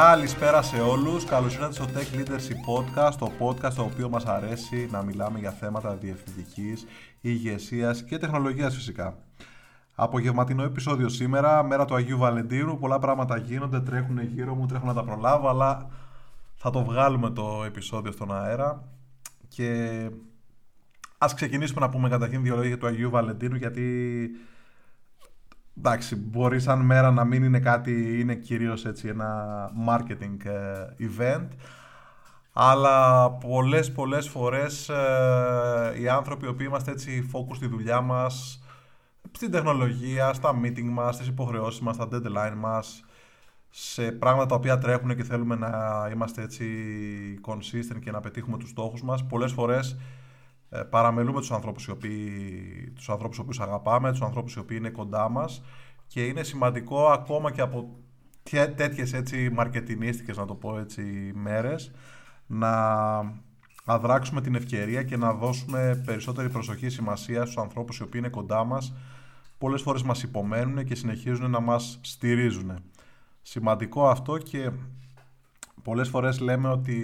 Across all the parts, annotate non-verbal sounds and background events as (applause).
Καλησπέρα σε όλους, καλώς ήρθατε στο Tech Leadership Podcast, το podcast το οποίο μας αρέσει να μιλάμε για θέματα διευθυντικής, ηγεσίας και τεχνολογίας φυσικά. Απογευματινό επεισόδιο σήμερα, μέρα του Αγίου Βαλεντίνου, πολλά πράγματα γίνονται, τρέχουν γύρω μου, τρέχουν να τα προλάβω, αλλά θα το βγάλουμε το επεισόδιο στον αέρα. Και ας ξεκινήσουμε να πούμε καταρχήν δύο λόγια του Αγίου Βαλεντίνου γιατί εντάξει, μπορεί σαν μέρα να μην είναι κάτι, είναι κυρίως έτσι ένα marketing ε, event, αλλά πολλές πολλές φορές ε, οι άνθρωποι οι οποίοι είμαστε έτσι focus στη δουλειά μας, στην τεχνολογία, στα meeting μας, στις υποχρεώσεις μας, στα deadline μας, σε πράγματα τα οποία τρέχουν και θέλουμε να είμαστε έτσι consistent και να πετύχουμε τους στόχους μας, πολλές φορές ε, παραμελούμε τους ανθρώπους, οι οποίοι, τους ανθρώπους οποίους αγαπάμε, τους ανθρώπους οι οποίοι είναι κοντά μας και είναι σημαντικό ακόμα και από τέτοιες έτσι μαρκετινίστικες να το πω έτσι μέρες να αδράξουμε την ευκαιρία και να δώσουμε περισσότερη προσοχή σημασία στους ανθρώπους οι οποίοι είναι κοντά μας πολλές φορές μας υπομένουν και συνεχίζουν να μας στηρίζουν. Σημαντικό αυτό και πολλές φορές λέμε ότι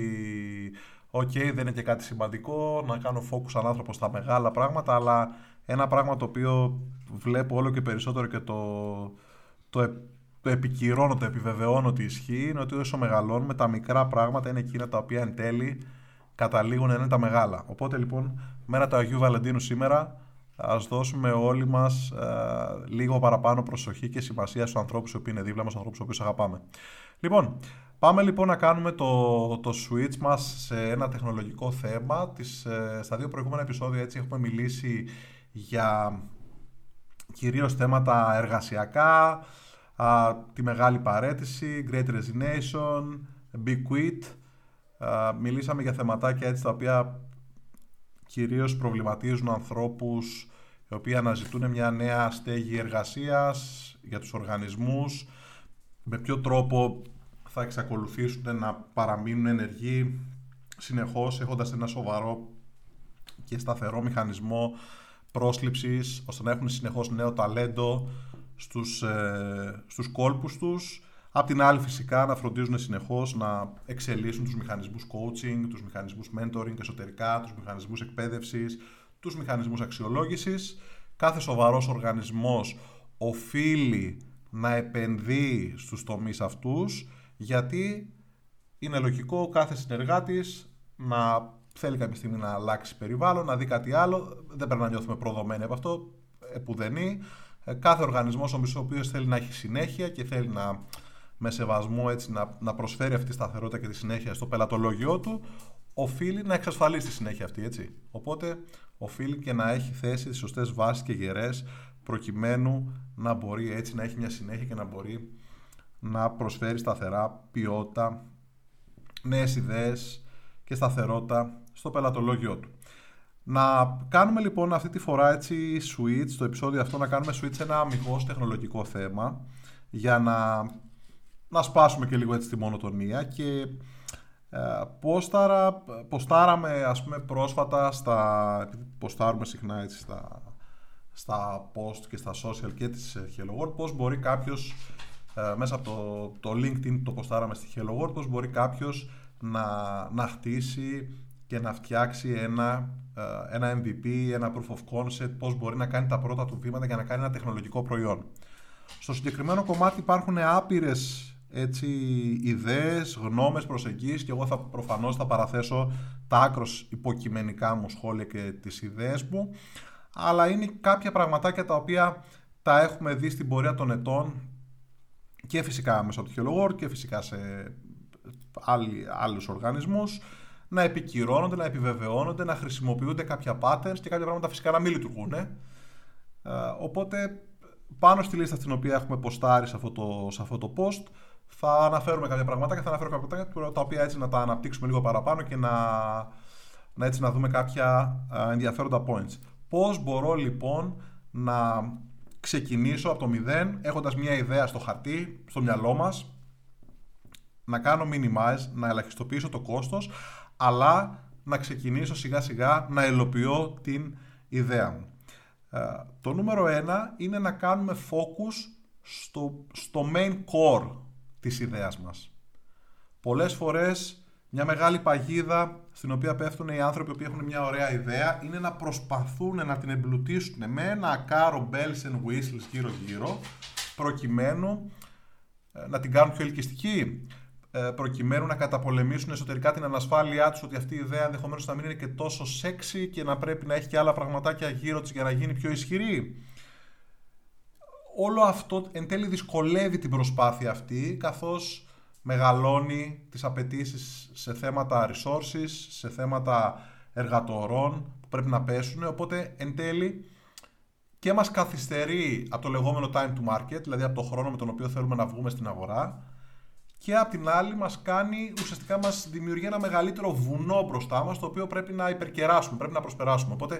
OK, okay, δεν είναι και κάτι σημαντικό να κάνω focus σαν άνθρωπο στα μεγάλα πράγματα, αλλά ένα πράγμα το οποίο βλέπω όλο και περισσότερο και το, το, το επικυρώνω, το επιβεβαιώνω ότι ισχύει, είναι ότι όσο μεγαλώνουμε, τα μικρά πράγματα είναι εκείνα τα οποία εν τέλει καταλήγουν να είναι τα μεγάλα. Οπότε λοιπόν, μέρα του Αγίου Βαλεντίνου σήμερα, ας δώσουμε όλοι μας ε, λίγο παραπάνω προσοχή και σημασία στους ανθρώπους που είναι δίπλα μας, στους ανθρώπους που αγαπάμε. Λοιπόν, Πάμε λοιπόν να κάνουμε το, το switch μας σε ένα τεχνολογικό θέμα. Τις, ε, στα δύο προηγούμενα επεισόδια έτσι έχουμε μιλήσει για κυρίως θέματα εργασιακά, τη μεγάλη παρέτηση, Great Resignation, Big Quit. μιλήσαμε για θεματάκια έτσι τα οποία κυρίως προβληματίζουν ανθρώπους οι οποίοι αναζητούν μια νέα στέγη εργασίας για τους οργανισμούς, με ποιο τρόπο θα εξακολουθήσουν να παραμείνουν ενεργοί συνεχώς έχοντας ένα σοβαρό και σταθερό μηχανισμό πρόσληψης ώστε να έχουν συνεχώς νέο ταλέντο στους, ε, στους κόλπους τους. Απ' την άλλη φυσικά να φροντίζουν συνεχώς να εξελίσσουν τους μηχανισμούς coaching, τους μηχανισμούς mentoring εσωτερικά, τους μηχανισμούς εκπαίδευσης, τους μηχανισμούς αξιολόγησης. Κάθε σοβαρός οργανισμός οφείλει να επενδύει στους τομείς αυτούς γιατί είναι λογικό κάθε συνεργάτης να θέλει κάποια στιγμή να αλλάξει περιβάλλον, να δει κάτι άλλο. Δεν πρέπει να νιώθουμε προδομένοι από αυτό, επουδενή. Ε, κάθε οργανισμός ο οποίος θέλει να έχει συνέχεια και θέλει να με σεβασμό έτσι, να, να προσφέρει αυτή τη σταθερότητα και τη συνέχεια στο πελατολόγιο του, οφείλει να εξασφαλίσει τη συνέχεια αυτή. Έτσι. Οπότε οφείλει και να έχει θέσει τις σωστές βάσεις και γερές προκειμένου να μπορεί έτσι να έχει μια συνέχεια και να μπορεί να προσφέρει σταθερά ποιότητα, νέες ιδέες και σταθερότητα στο πελατολόγιο του. Να κάνουμε λοιπόν αυτή τη φορά έτσι switch, στο επεισόδιο αυτό να κάνουμε switch σε ένα αμυγός τεχνολογικό θέμα για να, να σπάσουμε και λίγο έτσι τη μονοτονία και ε, ποστάρα, ποστάραμε ας πούμε πρόσφατα στα, ποστάρουμε συχνά έτσι στα, στα post και στα social και της Hello World πώς μπορεί κάποιος ε, μέσα από το, το LinkedIn το ποστάραμε στη Hello World πώς μπορεί κάποιος να, να χτίσει και να φτιάξει ένα, ε, ένα MVP, ένα proof of concept, πώς μπορεί να κάνει τα πρώτα του βήματα για να κάνει ένα τεχνολογικό προϊόν. Στο συγκεκριμένο κομμάτι υπάρχουν άπειρες έτσι, ιδέες, γνώμες, προσεγγίσεις και εγώ θα προφανώς θα παραθέσω τα άκρος υποκειμενικά μου σχόλια και τις ιδέες μου αλλά είναι κάποια πραγματάκια τα οποία τα έχουμε δει στην πορεία των ετών και φυσικά μέσα από το Hello World και φυσικά σε άλλοι, άλλους οργανισμούς να επικυρώνονται, να επιβεβαιώνονται, να χρησιμοποιούνται κάποια patterns και κάποια πράγματα φυσικά να μην λειτουργούν. Ε, οπότε πάνω στη λίστα στην οποία έχουμε ποστάρει σε αυτό το, σε αυτό το post θα αναφέρουμε κάποια πράγματα και θα αναφέρω κάποια πράγματα τα οποία έτσι να τα αναπτύξουμε λίγο παραπάνω και να, να, έτσι, να δούμε κάποια ενδιαφέροντα points. Πώς μπορώ λοιπόν να ξεκινήσω από το μηδέν έχοντας μια ιδέα στο χαρτί, στο μυαλό μας, να κάνω minimize, να ελαχιστοποιήσω το κόστος, αλλά να ξεκινήσω σιγά σιγά να ελοποιώ την ιδέα μου. Ε, το νούμερο ένα είναι να κάνουμε focus στο, στο main core της ιδέας μας. Πολλές φορές μια μεγάλη παγίδα στην οποία πέφτουν οι άνθρωποι που έχουν μια ωραία ιδέα είναι να προσπαθούν να την εμπλουτίσουν με ένα κάρο bells and whistles γύρω γύρω προκειμένου ε, να την κάνουν πιο ελκυστική ε, προκειμένου να καταπολεμήσουν εσωτερικά την ανασφάλειά τους ότι αυτή η ιδέα ενδεχομένως να μην είναι και τόσο σεξy και να πρέπει να έχει και άλλα πραγματάκια γύρω της για να γίνει πιο ισχυρή. Όλο αυτό εν τέλει δυσκολεύει την προσπάθεια αυτή καθώς μεγαλώνει τις απαιτήσεις σε θέματα resources, σε θέματα εργατορών που πρέπει να πέσουν, οπότε εν τέλει και μας καθυστερεί από το λεγόμενο time to market, δηλαδή από το χρόνο με τον οποίο θέλουμε να βγούμε στην αγορά και απ' την άλλη μας κάνει, ουσιαστικά μας δημιουργεί ένα μεγαλύτερο βουνό μπροστά μας το οποίο πρέπει να υπερκεράσουμε, πρέπει να προσπεράσουμε. Οπότε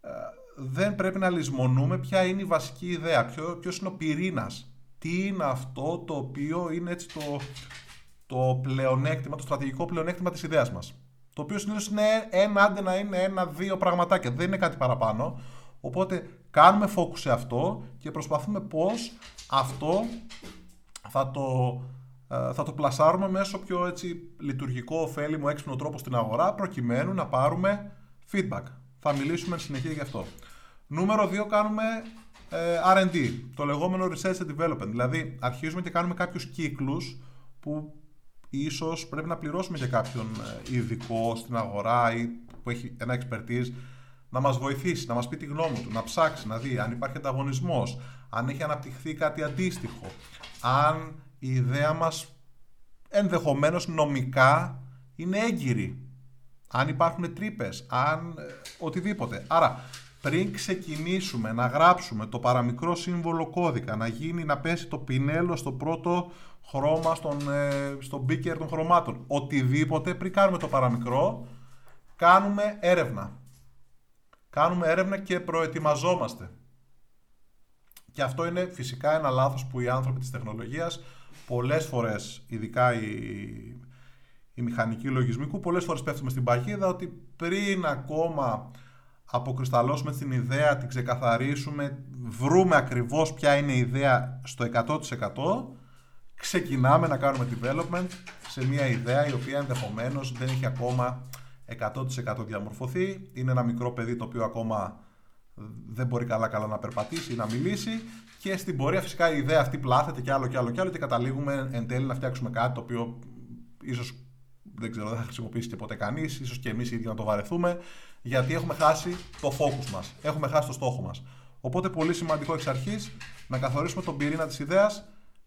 ε, δεν πρέπει να λησμονούμε ποια είναι η βασική ιδέα, ποιο, ποιος είναι ο πυρήνας τι είναι αυτό το οποίο είναι έτσι το, το πλεονέκτημα, το στρατηγικό πλεονέκτημα της ιδέας μας. Το οποίο συνήθως είναι ένα, άντε να είναι ένα-δύο πραγματάκια, δεν είναι κάτι παραπάνω. Οπότε κάνουμε focus σε αυτό και προσπαθούμε πώς αυτό θα το, ε, θα το πλασάρουμε μέσω πιο έτσι, λειτουργικό, ωφέλιμο, έξυπνο τρόπο στην αγορά προκειμένου να πάρουμε feedback. Θα μιλήσουμε συνεχεία γι' αυτό. Νούμερο 2 κάνουμε ε, R&D, το λεγόμενο Research and Development. Δηλαδή, αρχίζουμε και κάνουμε κάποιους κύκλους που ίσως πρέπει να πληρώσουμε για κάποιον ε, ειδικό στην αγορά ή που έχει ένα expertise να μας βοηθήσει, να μας πει τη γνώμη του, να ψάξει, να δει αν υπάρχει ανταγωνισμός, αν έχει αναπτυχθεί κάτι αντίστοιχο, αν η ιδέα μας ενδεχομένως νομικά είναι έγκυρη, αν υπάρχουν τρύπες, αν ε, οτιδήποτε. Άρα πριν ξεκινήσουμε να γράψουμε το παραμικρό σύμβολο κώδικα, να γίνει να πέσει το πινέλο στο πρώτο χρώμα, στον, ε, στον μπίκερ των χρωμάτων, οτιδήποτε, πριν κάνουμε το παραμικρό, κάνουμε έρευνα. Κάνουμε έρευνα και προετοιμαζόμαστε. Και αυτό είναι φυσικά ένα λάθος που οι άνθρωποι της τεχνολογίας πολλές φορές, ειδικά οι, οι μηχανικοί λογισμικού, πολλές φορές πέφτουμε στην παγίδα ότι πριν ακόμα αποκρισταλώσουμε την ιδέα, την ξεκαθαρίσουμε, βρούμε ακριβώς ποια είναι η ιδέα στο 100%, ξεκινάμε να κάνουμε development σε μια ιδέα η οποία ενδεχομένως δεν έχει ακόμα 100% διαμορφωθεί. Είναι ένα μικρό παιδί το οποίο ακόμα δεν μπορεί καλά καλά να περπατήσει ή να μιλήσει και στην πορεία φυσικά η ιδέα αυτή πλάθεται και άλλο και άλλο και άλλο και καταλήγουμε εν τέλει να φτιάξουμε κάτι το οποίο ίσως δεν ξέρω, δεν θα χρησιμοποιήσει και ποτέ κανείς, ίσως και εμείς οι ίδιοι να το βαρεθούμε, γιατί έχουμε χάσει το focus μας. Έχουμε χάσει το στόχο μας. Οπότε, πολύ σημαντικό εξ αρχής να καθορίσουμε τον πυρήνα της ιδέας,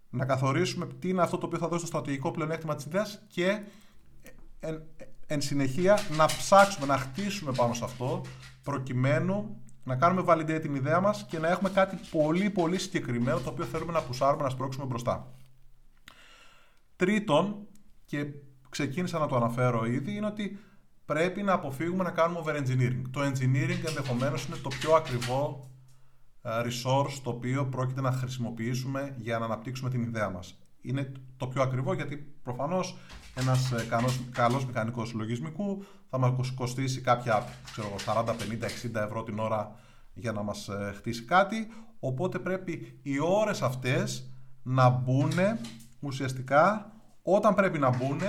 να καθορίσουμε τι είναι αυτό το οποίο θα δώσει το στρατηγικό πλεονέκτημα της ιδέας και εν, εν συνεχεία να ψάξουμε, να χτίσουμε πάνω σε αυτό, προκειμένου να κάνουμε validate την ιδέα μας και να έχουμε κάτι πολύ πολύ συγκεκριμένο το οποίο θέλουμε να πουσάρουμε, να σπρώξουμε μπροστά. Τρίτον, και ξεκίνησα να το αναφέρω ήδη, είναι ότι πρέπει να αποφύγουμε να κάνουμε over-engineering. Το engineering ενδεχομένως είναι το πιο ακριβό ε, resource το οποίο πρόκειται να χρησιμοποιήσουμε για να αναπτύξουμε την ιδέα μας. Είναι το πιο ακριβό γιατί προφανώς ένας ε, καλός, καλός μηχανικός λογισμικού θα μας κοστίσει κάποια ξέρω, 40, 50, 60 ευρώ την ώρα για να μας ε, χτίσει κάτι οπότε πρέπει οι ώρες αυτές να μπουν ουσιαστικά όταν πρέπει να μπουν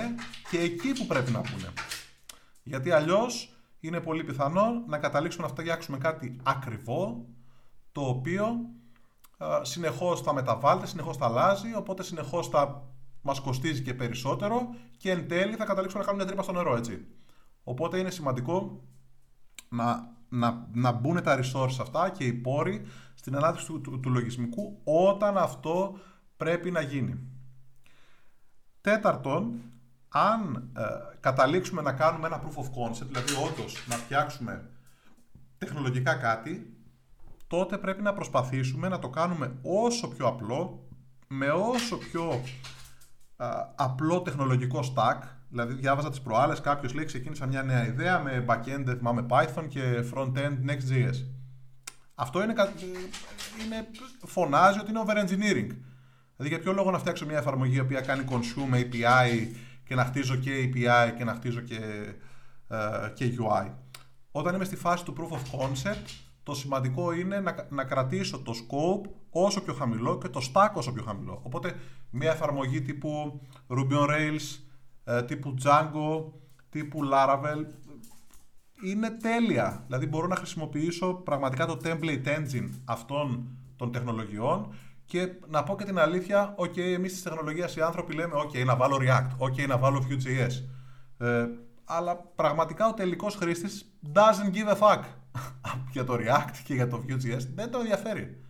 και εκεί που πρέπει να μπουν. Γιατί αλλιώς είναι πολύ πιθανό να καταλήξουμε να φτιάξουμε κάτι ακριβό, το οποίο συνεχώς θα μεταβάλλεται, συνεχώς θα αλλάζει, οπότε συνεχώς θα μας κοστίζει και περισσότερο και εν τέλει θα καταλήξουμε να κάνουμε μια τρύπα στο νερό, έτσι. Οπότε είναι σημαντικό να, να, να μπουν τα resources αυτά και οι πόροι στην ανάπτυξη του, του λογισμικού όταν αυτό πρέπει να γίνει. Τέταρτον, αν ε, καταλήξουμε να κάνουμε ένα proof of concept, δηλαδή όντως να φτιάξουμε τεχνολογικά κάτι, τότε πρέπει να προσπαθήσουμε να το κάνουμε όσο πιο απλό, με όσο πιο απλό τεχνολογικό stack. Δηλαδή, διάβαζα τις προάλλες, κάποιος λέει ξεκίνησα μια νέα ιδέα με backend, θυμάμαι Python και frontend Next.js. Αυτό είναι, είναι, φωνάζει ότι είναι over engineering. Δηλαδή, για ποιο λόγο να φτιάξω μια εφαρμογή η οποία κάνει consume API και να χτίζω και API και να χτίζω και, ε, και UI. Όταν είμαι στη φάση του proof of concept, το σημαντικό είναι να, να κρατήσω το scope όσο πιο χαμηλό και το stack όσο πιο χαμηλό. Οπότε, μια εφαρμογή τύπου Ruby on Rails ε, τύπου Django, τύπου Laravel, είναι τέλεια. Δηλαδή μπορώ να χρησιμοποιήσω πραγματικά το template engine αυτών των τεχνολογιών και να πω και την αλήθεια, ok, εμείς της τεχνολογίας οι άνθρωποι λέμε, ok, να βάλω React, ok, να βάλω Vue.js. Ε, αλλά πραγματικά ο τελικός χρήστης doesn't give a fuck (laughs) για το React και για το Vue.js. Δεν το ενδιαφέρει.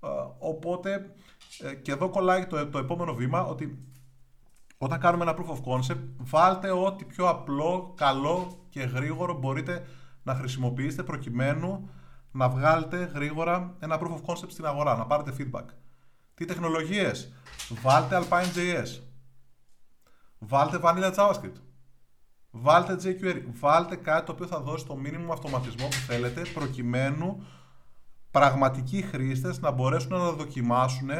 Ε, οπότε, ε, και εδώ κολλάει το, το επόμενο βήμα, ότι όταν κάνουμε ένα proof of concept, βάλτε ό,τι πιο απλό, καλό και γρήγορο μπορείτε να χρησιμοποιήσετε προκειμένου να βγάλετε γρήγορα ένα proof of concept στην αγορά, να πάρετε feedback. Τι τεχνολογίες, βάλτε Alpine.js, βάλτε Vanilla JavaScript, βάλτε jQuery, βάλτε κάτι το οποίο θα δώσει το μήνυμο αυτοματισμό που θέλετε προκειμένου πραγματικοί χρήστες να μπορέσουν να δοκιμάσουν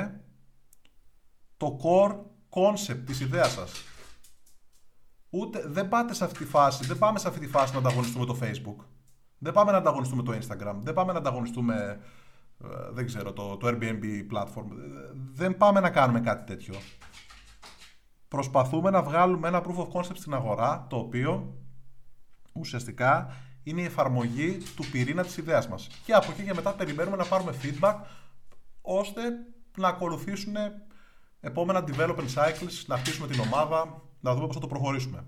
το core concept της ιδέας σας. Ούτε, δεν πάτε σε αυτή τη φάση, δεν πάμε σε αυτή τη φάση να ανταγωνιστούμε το Facebook. Δεν πάμε να ανταγωνιστούμε το Instagram. Δεν πάμε να ανταγωνιστούμε, ε, δεν ξέρω, το, το Airbnb platform. Δεν πάμε να κάνουμε κάτι τέτοιο. Προσπαθούμε να βγάλουμε ένα proof of concept στην αγορά, το οποίο ουσιαστικά είναι η εφαρμογή του πυρήνα της ιδέας μας. Και από εκεί και μετά περιμένουμε να πάρουμε feedback, ώστε να ακολουθήσουν επόμενα development cycles, να χτίσουμε την ομάδα, να δούμε πώς θα το προχωρήσουμε.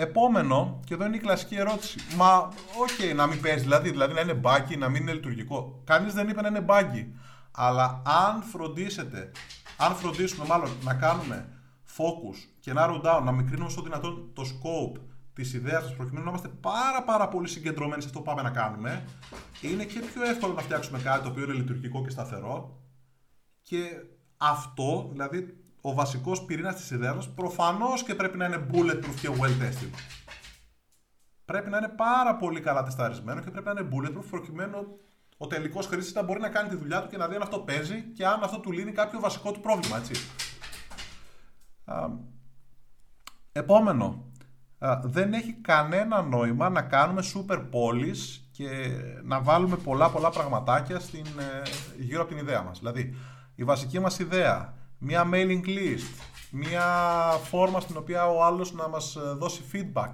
Επόμενο, και εδώ είναι η κλασική ερώτηση. Μα, OK, okay, να μην παίζει, δηλαδή, δηλαδή να είναι buggy, να μην είναι λειτουργικό. Κανείς δεν είπε να είναι buggy. Αλλά αν φροντίσετε, αν φροντίσουμε μάλλον να κάνουμε focus και narrow down, να μικρύνουμε όσο δυνατόν το scope της ιδέας μας προκειμένου να είμαστε πάρα, πάρα πολύ συγκεντρωμένοι σε αυτό που πάμε να κάνουμε, είναι και πιο εύκολο να φτιάξουμε κάτι το οποίο είναι λειτουργικό και σταθερό. Και αυτό, δηλαδή ο βασικός πυρήνας της ιδέας μας, προφανώς και πρέπει να είναι bulletproof και well tested. Πρέπει να είναι πάρα πολύ καλά τεσταρισμένο και πρέπει να είναι bulletproof προκειμένου ο τελικός χρήστη να μπορεί να κάνει τη δουλειά του και να δει αν αυτό παίζει και αν αυτό του λύνει κάποιο βασικό του πρόβλημα. Έτσι. επόμενο. δεν έχει κανένα νόημα να κάνουμε super πόλεις και να βάλουμε πολλά πολλά πραγματάκια στην, ε, γύρω από την ιδέα μας. Δηλαδή, η βασική μας ιδέα μια mailing list, μια φόρμα στην οποία ο άλλος να μας ε, δώσει feedback,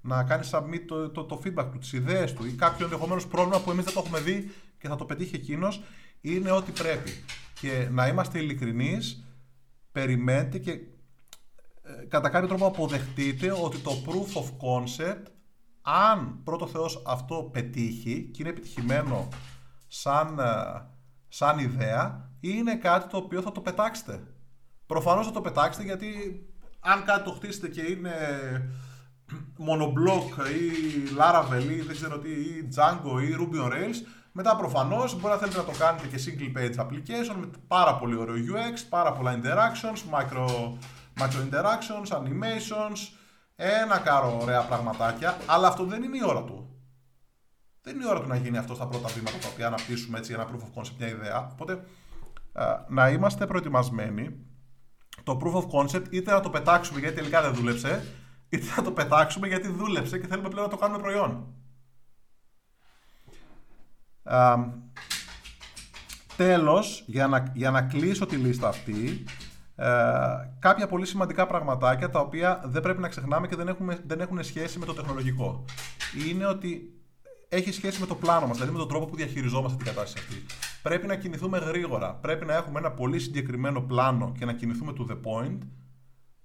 να κάνει submit το, το, το feedback του, τις ιδέες του ή κάποιο ενδεχομένως πρόβλημα που εμείς δεν το έχουμε δει και θα το πετύχει εκείνος, είναι ό,τι πρέπει. Και να είμαστε ειλικρινείς, περιμένετε και ε, κατά κάποιο τρόπο αποδεχτείτε ότι το proof of concept, αν πρώτο Θεός αυτό πετύχει και είναι επιτυχημένο σαν, ε, σαν ιδέα, είναι κάτι το οποίο θα το πετάξετε. Προφανώς θα το πετάξετε γιατί αν κάτι το χτίσετε και είναι monoblock ή Laravel ή δεν ξέρω τι, ή Django ή Ruby on Rails, μετά προφανώς μπορεί να θέλετε να το κάνετε και single page application με πάρα πολύ ωραίο UX, πάρα πολλά interactions, micro, micro interactions, animations, ένα κάρο ωραία πραγματάκια, αλλά αυτό δεν είναι η ώρα του. Δεν είναι η ώρα του να γίνει αυτό στα πρώτα βήματα τα οποία αναπτύσσουμε έτσι ένα proof of concept, μια ιδέα. Οπότε να είμαστε προετοιμασμένοι το proof of concept είτε να το πετάξουμε γιατί τελικά δεν δούλεψε, είτε να το πετάξουμε γιατί δούλεψε και θέλουμε πλέον να το κάνουμε προϊόν. τέλος, για να, για να κλείσω τη λίστα αυτή, κάποια πολύ σημαντικά πραγματάκια τα οποία δεν πρέπει να ξεχνάμε και δεν, έχουμε, δεν έχουν σχέση με το τεχνολογικό. Είναι ότι έχει σχέση με το πλάνο μας, δηλαδή με τον τρόπο που διαχειριζόμαστε την κατάσταση αυτή. Πρέπει να κινηθούμε γρήγορα. Πρέπει να έχουμε ένα πολύ συγκεκριμένο πλάνο και να κινηθούμε to the point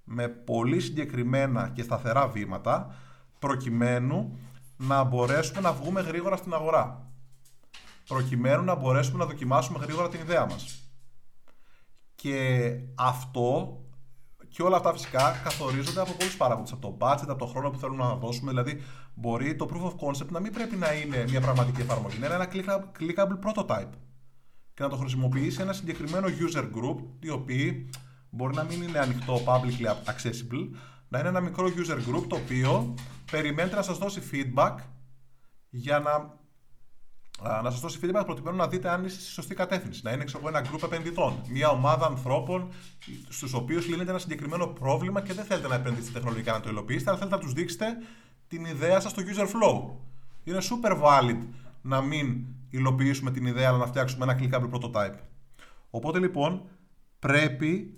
με πολύ συγκεκριμένα και σταθερά βήματα προκειμένου να μπορέσουμε να βγούμε γρήγορα στην αγορά. Προκειμένου να μπορέσουμε να δοκιμάσουμε γρήγορα την ιδέα μας. Και αυτό και όλα αυτά φυσικά καθορίζονται από πολλούς παράγοντες. Από το budget, από το χρόνο που θέλουμε να δώσουμε. Δηλαδή, μπορεί το proof of concept να μην πρέπει να είναι μια πραγματική εφαρμογή, να είναι ένα clickable prototype. Και να το χρησιμοποιήσει ένα συγκεκριμένο user group, οι οποίοι μπορεί να μην είναι ανοιχτό, publicly accessible, να είναι ένα μικρό user group το οποίο περιμένετε να σας δώσει feedback για να να σας δώσει feedback προκειμένου να δείτε αν είστε στη σωστή κατεύθυνση. Να είναι ξέρω, ένα group επενδυτών. Μια ομάδα ανθρώπων στους οποίους λύνεται ένα συγκεκριμένο πρόβλημα και δεν θέλετε να επενδύσετε τεχνολογικά να το υλοποιήσετε, αλλά θέλετε να τους δείξετε την ιδέα σας στο user flow. Είναι super valid να μην υλοποιήσουμε την ιδέα, αλλά να φτιάξουμε ένα clickable prototype. Οπότε λοιπόν πρέπει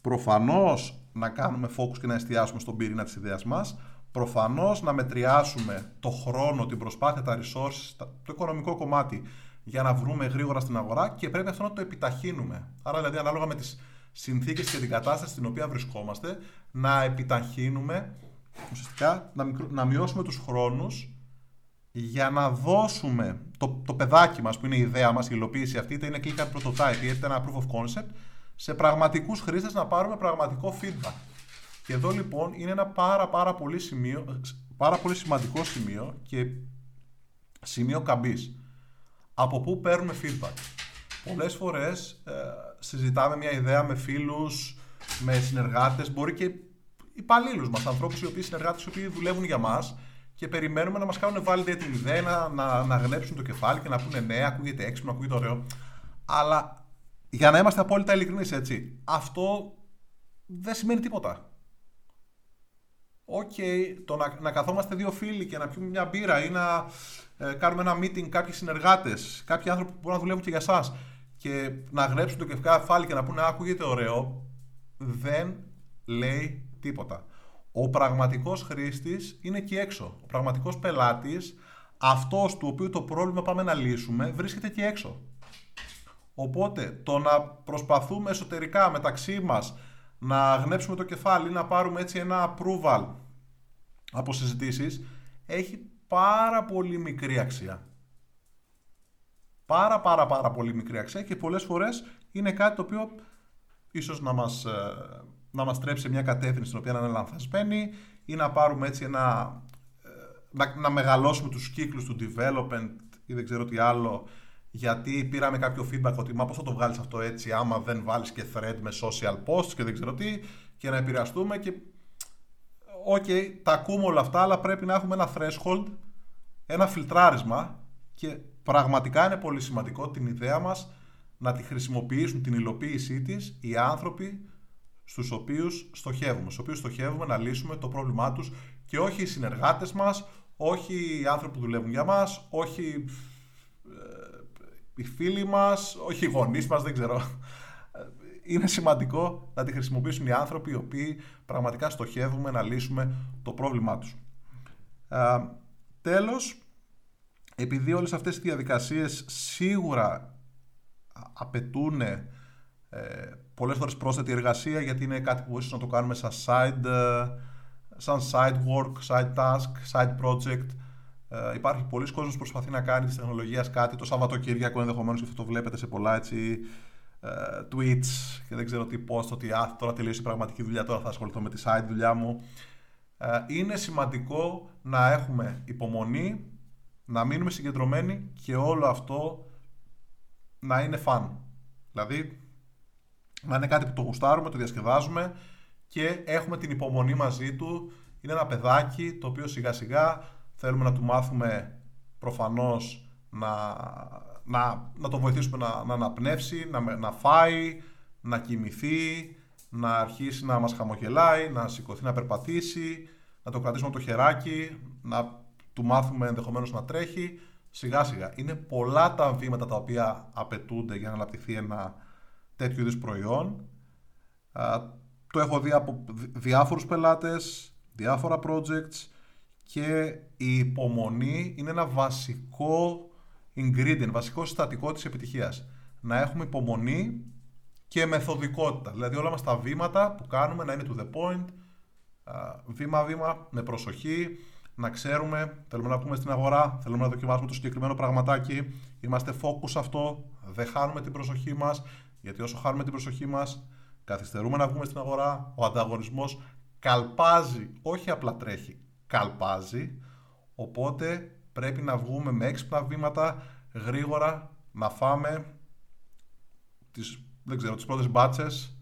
προφανώς να κάνουμε focus και να εστιάσουμε στον πυρήνα της ιδέας μας. Προφανώς να μετριάσουμε το χρόνο, την προσπάθεια, τα resources, το οικονομικό κομμάτι για να βρούμε γρήγορα στην αγορά και πρέπει αυτό να το επιταχύνουμε. Άρα δηλαδή ανάλογα με τις συνθήκες και την κατάσταση στην οποία βρισκόμαστε να επιταχύνουμε, ουσιαστικά να, να μειώσουμε τους χρόνους για να δώσουμε το, το παιδάκι μας που είναι η ιδέα μας, η υλοποίηση αυτή, είτε είναι click prototype είτε ένα proof of concept, σε πραγματικούς χρήστες να πάρουμε πραγματικό feedback. Και εδώ λοιπόν είναι ένα πάρα πάρα πολύ, σημείο, πάρα πολύ σημαντικό σημείο και σημείο καμπής. Από πού παίρνουμε feedback; Πολλές φορές ε, συζητάμε μια ιδέα με φίλους, με συνεργάτες, μπορεί και υπαλλήλους μας, ανθρώπους οι οποίοι συνεργάτες οι οποίοι δουλεύουν για μας και περιμένουμε να μας κάνουν validate την ιδέα, να, να, να γνέψουν το κεφάλι και να πούνε ναι, ακούγεται έξυπνο, ακούγεται ωραίο. Αλλά για να είμαστε απόλυτα ειλικρινείς, έτσι, αυτό δεν σημαίνει τίποτα. OK, okay, το να, να καθόμαστε δύο φίλοι και να πιούμε μια μπύρα ή να ε, κάνουμε ένα meeting κάποιοι συνεργάτες, κάποιοι άνθρωποι που μπορούν να δουλεύουν και για εσάς και να γνέψουν το κεφάλι και να πούνε ακούγεται ωραίο, δεν λέει τίποτα. Ο πραγματικός χρήστης είναι εκεί έξω. Ο πραγματικός πελάτης, αυτός του οποίου το πρόβλημα πάμε να λύσουμε, βρίσκεται εκεί έξω. Οπότε το να προσπαθούμε εσωτερικά μεταξύ μας να γνέψουμε το κεφάλι ή να πάρουμε έτσι ένα approval από συζητήσεις έχει πάρα πολύ μικρή αξία. Πάρα πάρα πάρα πολύ μικρή αξία και πολλές φορές είναι κάτι το οποίο ίσως να μας ε, να μας τρέψει σε μια κατεύθυνση στην οποία να είναι λανθασμένη ή να πάρουμε έτσι ένα... Ε, να, να μεγαλώσουμε τους κύκλους του development ή δεν ξέρω τι άλλο γιατί πήραμε κάποιο feedback ότι μα πώς θα το βγάλεις αυτό έτσι άμα δεν βάλεις και thread με social posts και δεν ξέρω τι και να επηρεαστούμε και OK, okay, τα ακούμε όλα αυτά αλλά πρέπει να έχουμε ένα threshold ένα φιλτράρισμα και πραγματικά είναι πολύ σημαντικό την ιδέα μας να τη χρησιμοποιήσουν την υλοποίησή της οι άνθρωποι Στους οποίους στοχεύουμε. Στους οποίους στοχεύουμε να λύσουμε το πρόβλημά τους και όχι οι συνεργάτες μας, όχι οι άνθρωποι που δουλεύουν για μας, όχι ε, οι φίλοι μας, όχι οι γονείς μας, δεν ξέρω. Είναι σημαντικό να τη χρησιμοποιήσουν οι άνθρωποι οι οποίοι πραγματικά στοχεύουμε να λύσουμε το πρόβλημά τους. Ε, τέλος, επειδή όλες αυτές οι διαδικασίες σίγουρα απαιτούν ε, πολλές φορές πρόσθετη εργασία γιατί είναι κάτι που ίσως να το κάνουμε σαν side, ε, σαν side work, side task, side project. Ε, υπάρχει πολλοί κόσμος που προσπαθεί να κάνει της τεχνολογίας κάτι το Σαββατοκύριακο ενδεχομένως και αυτό το βλέπετε σε πολλά έτσι ε, tweets και δεν ξέρω τι post ότι α, τώρα τελείωσε η πραγματική δουλειά, τώρα θα ασχοληθώ με τη side δουλειά μου. Ε, είναι σημαντικό να έχουμε υπομονή, να μείνουμε συγκεντρωμένοι και όλο αυτό να είναι fun. Δηλαδή, να είναι κάτι που το γουστάρουμε, το διασκεδάζουμε και έχουμε την υπομονή μαζί του. Είναι ένα παιδάκι το οποίο σιγά σιγά θέλουμε να του μάθουμε προφανώς να, να, να το βοηθήσουμε να, να αναπνεύσει, να, να φάει, να κοιμηθεί, να αρχίσει να μας χαμογελάει, να σηκωθεί να περπατήσει, να το κρατήσουμε το χεράκι, να του μάθουμε ενδεχομένως να τρέχει, σιγά σιγά. Είναι πολλά τα βήματα τα οποία απαιτούνται για να αναπτυχθεί ένα τέτοιου είδους προϊόν. Το έχω δει από διάφορους πελάτες, διάφορα projects και η υπομονή είναι ένα βασικό ingredient, βασικό συστατικό της επιτυχίας. Να έχουμε υπομονή και μεθοδικότητα. Δηλαδή όλα μας τα βήματα που κάνουμε να είναι to the point, βήμα-βήμα, με προσοχή, να ξέρουμε, θέλουμε να πούμε στην αγορά, θέλουμε να δοκιμάσουμε το συγκεκριμένο πραγματάκι, είμαστε focus σε αυτό, δεν χάνουμε την προσοχή μας, γιατί όσο χάνουμε την προσοχή μας, καθυστερούμε να βγούμε στην αγορά, ο ανταγωνισμός καλπάζει, όχι απλά τρέχει, καλπάζει. Οπότε πρέπει να βγούμε με έξυπνα βήματα, γρήγορα, να φάμε τις, δεν ξέρω, τις πρώτες μπάτσες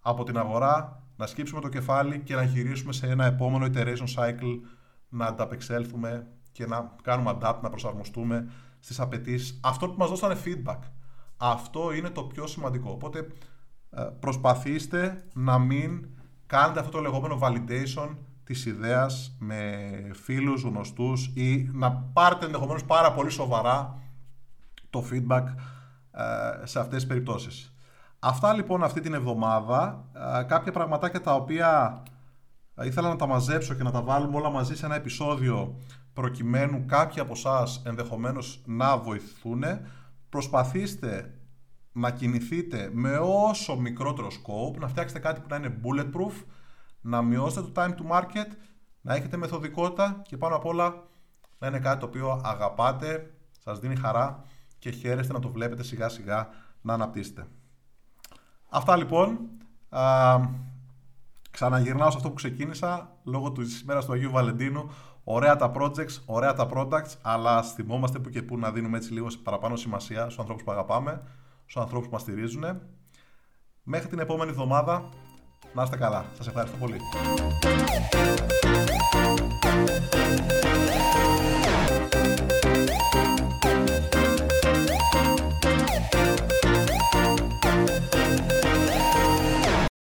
από την αγορά, να σκύψουμε το κεφάλι και να γυρίσουμε σε ένα επόμενο iteration cycle, να ανταπεξέλθουμε και να κάνουμε adapt, να προσαρμοστούμε στις απαιτήσεις αυτό που μας δώσανε feedback. Αυτό είναι το πιο σημαντικό. Οπότε ε, προσπαθήστε να μην κάνετε αυτό το λεγόμενο validation της ιδέας με φίλους, γνωστούς ή να πάρετε ενδεχομένως πάρα πολύ σοβαρά το feedback ε, σε αυτές τις περιπτώσεις. Αυτά λοιπόν αυτή την εβδομάδα. Κάποια πραγματάκια τα οποία ήθελα να τα μαζέψω και να τα βάλουμε όλα μαζί σε ένα επεισόδιο προκειμένου κάποιοι από εσάς ενδεχομένως να βοηθούν. Προσπαθήστε να κινηθείτε με όσο μικρότερο scope, να φτιάξετε κάτι που να είναι bulletproof, να μειώσετε το time to market, να έχετε μεθοδικότητα και πάνω απ' όλα να είναι κάτι το οποίο αγαπάτε, σας δίνει χαρά και χαίρεστε να το βλέπετε σιγά σιγά να αναπτύσσετε. Αυτά λοιπόν. Α, ξαναγυρνάω σε αυτό που ξεκίνησα λόγω της ημέρα του Αγίου Βαλεντίνου. Ωραία τα projects, ωραία τα products, αλλά θυμόμαστε που και που να δίνουμε έτσι λίγο παραπάνω σημασία στους ανθρώπους που αγαπάμε, στους ανθρώπους που μας στηρίζουν. Μέχρι την επόμενη εβδομάδα, να είστε καλά. Σας ευχαριστώ πολύ.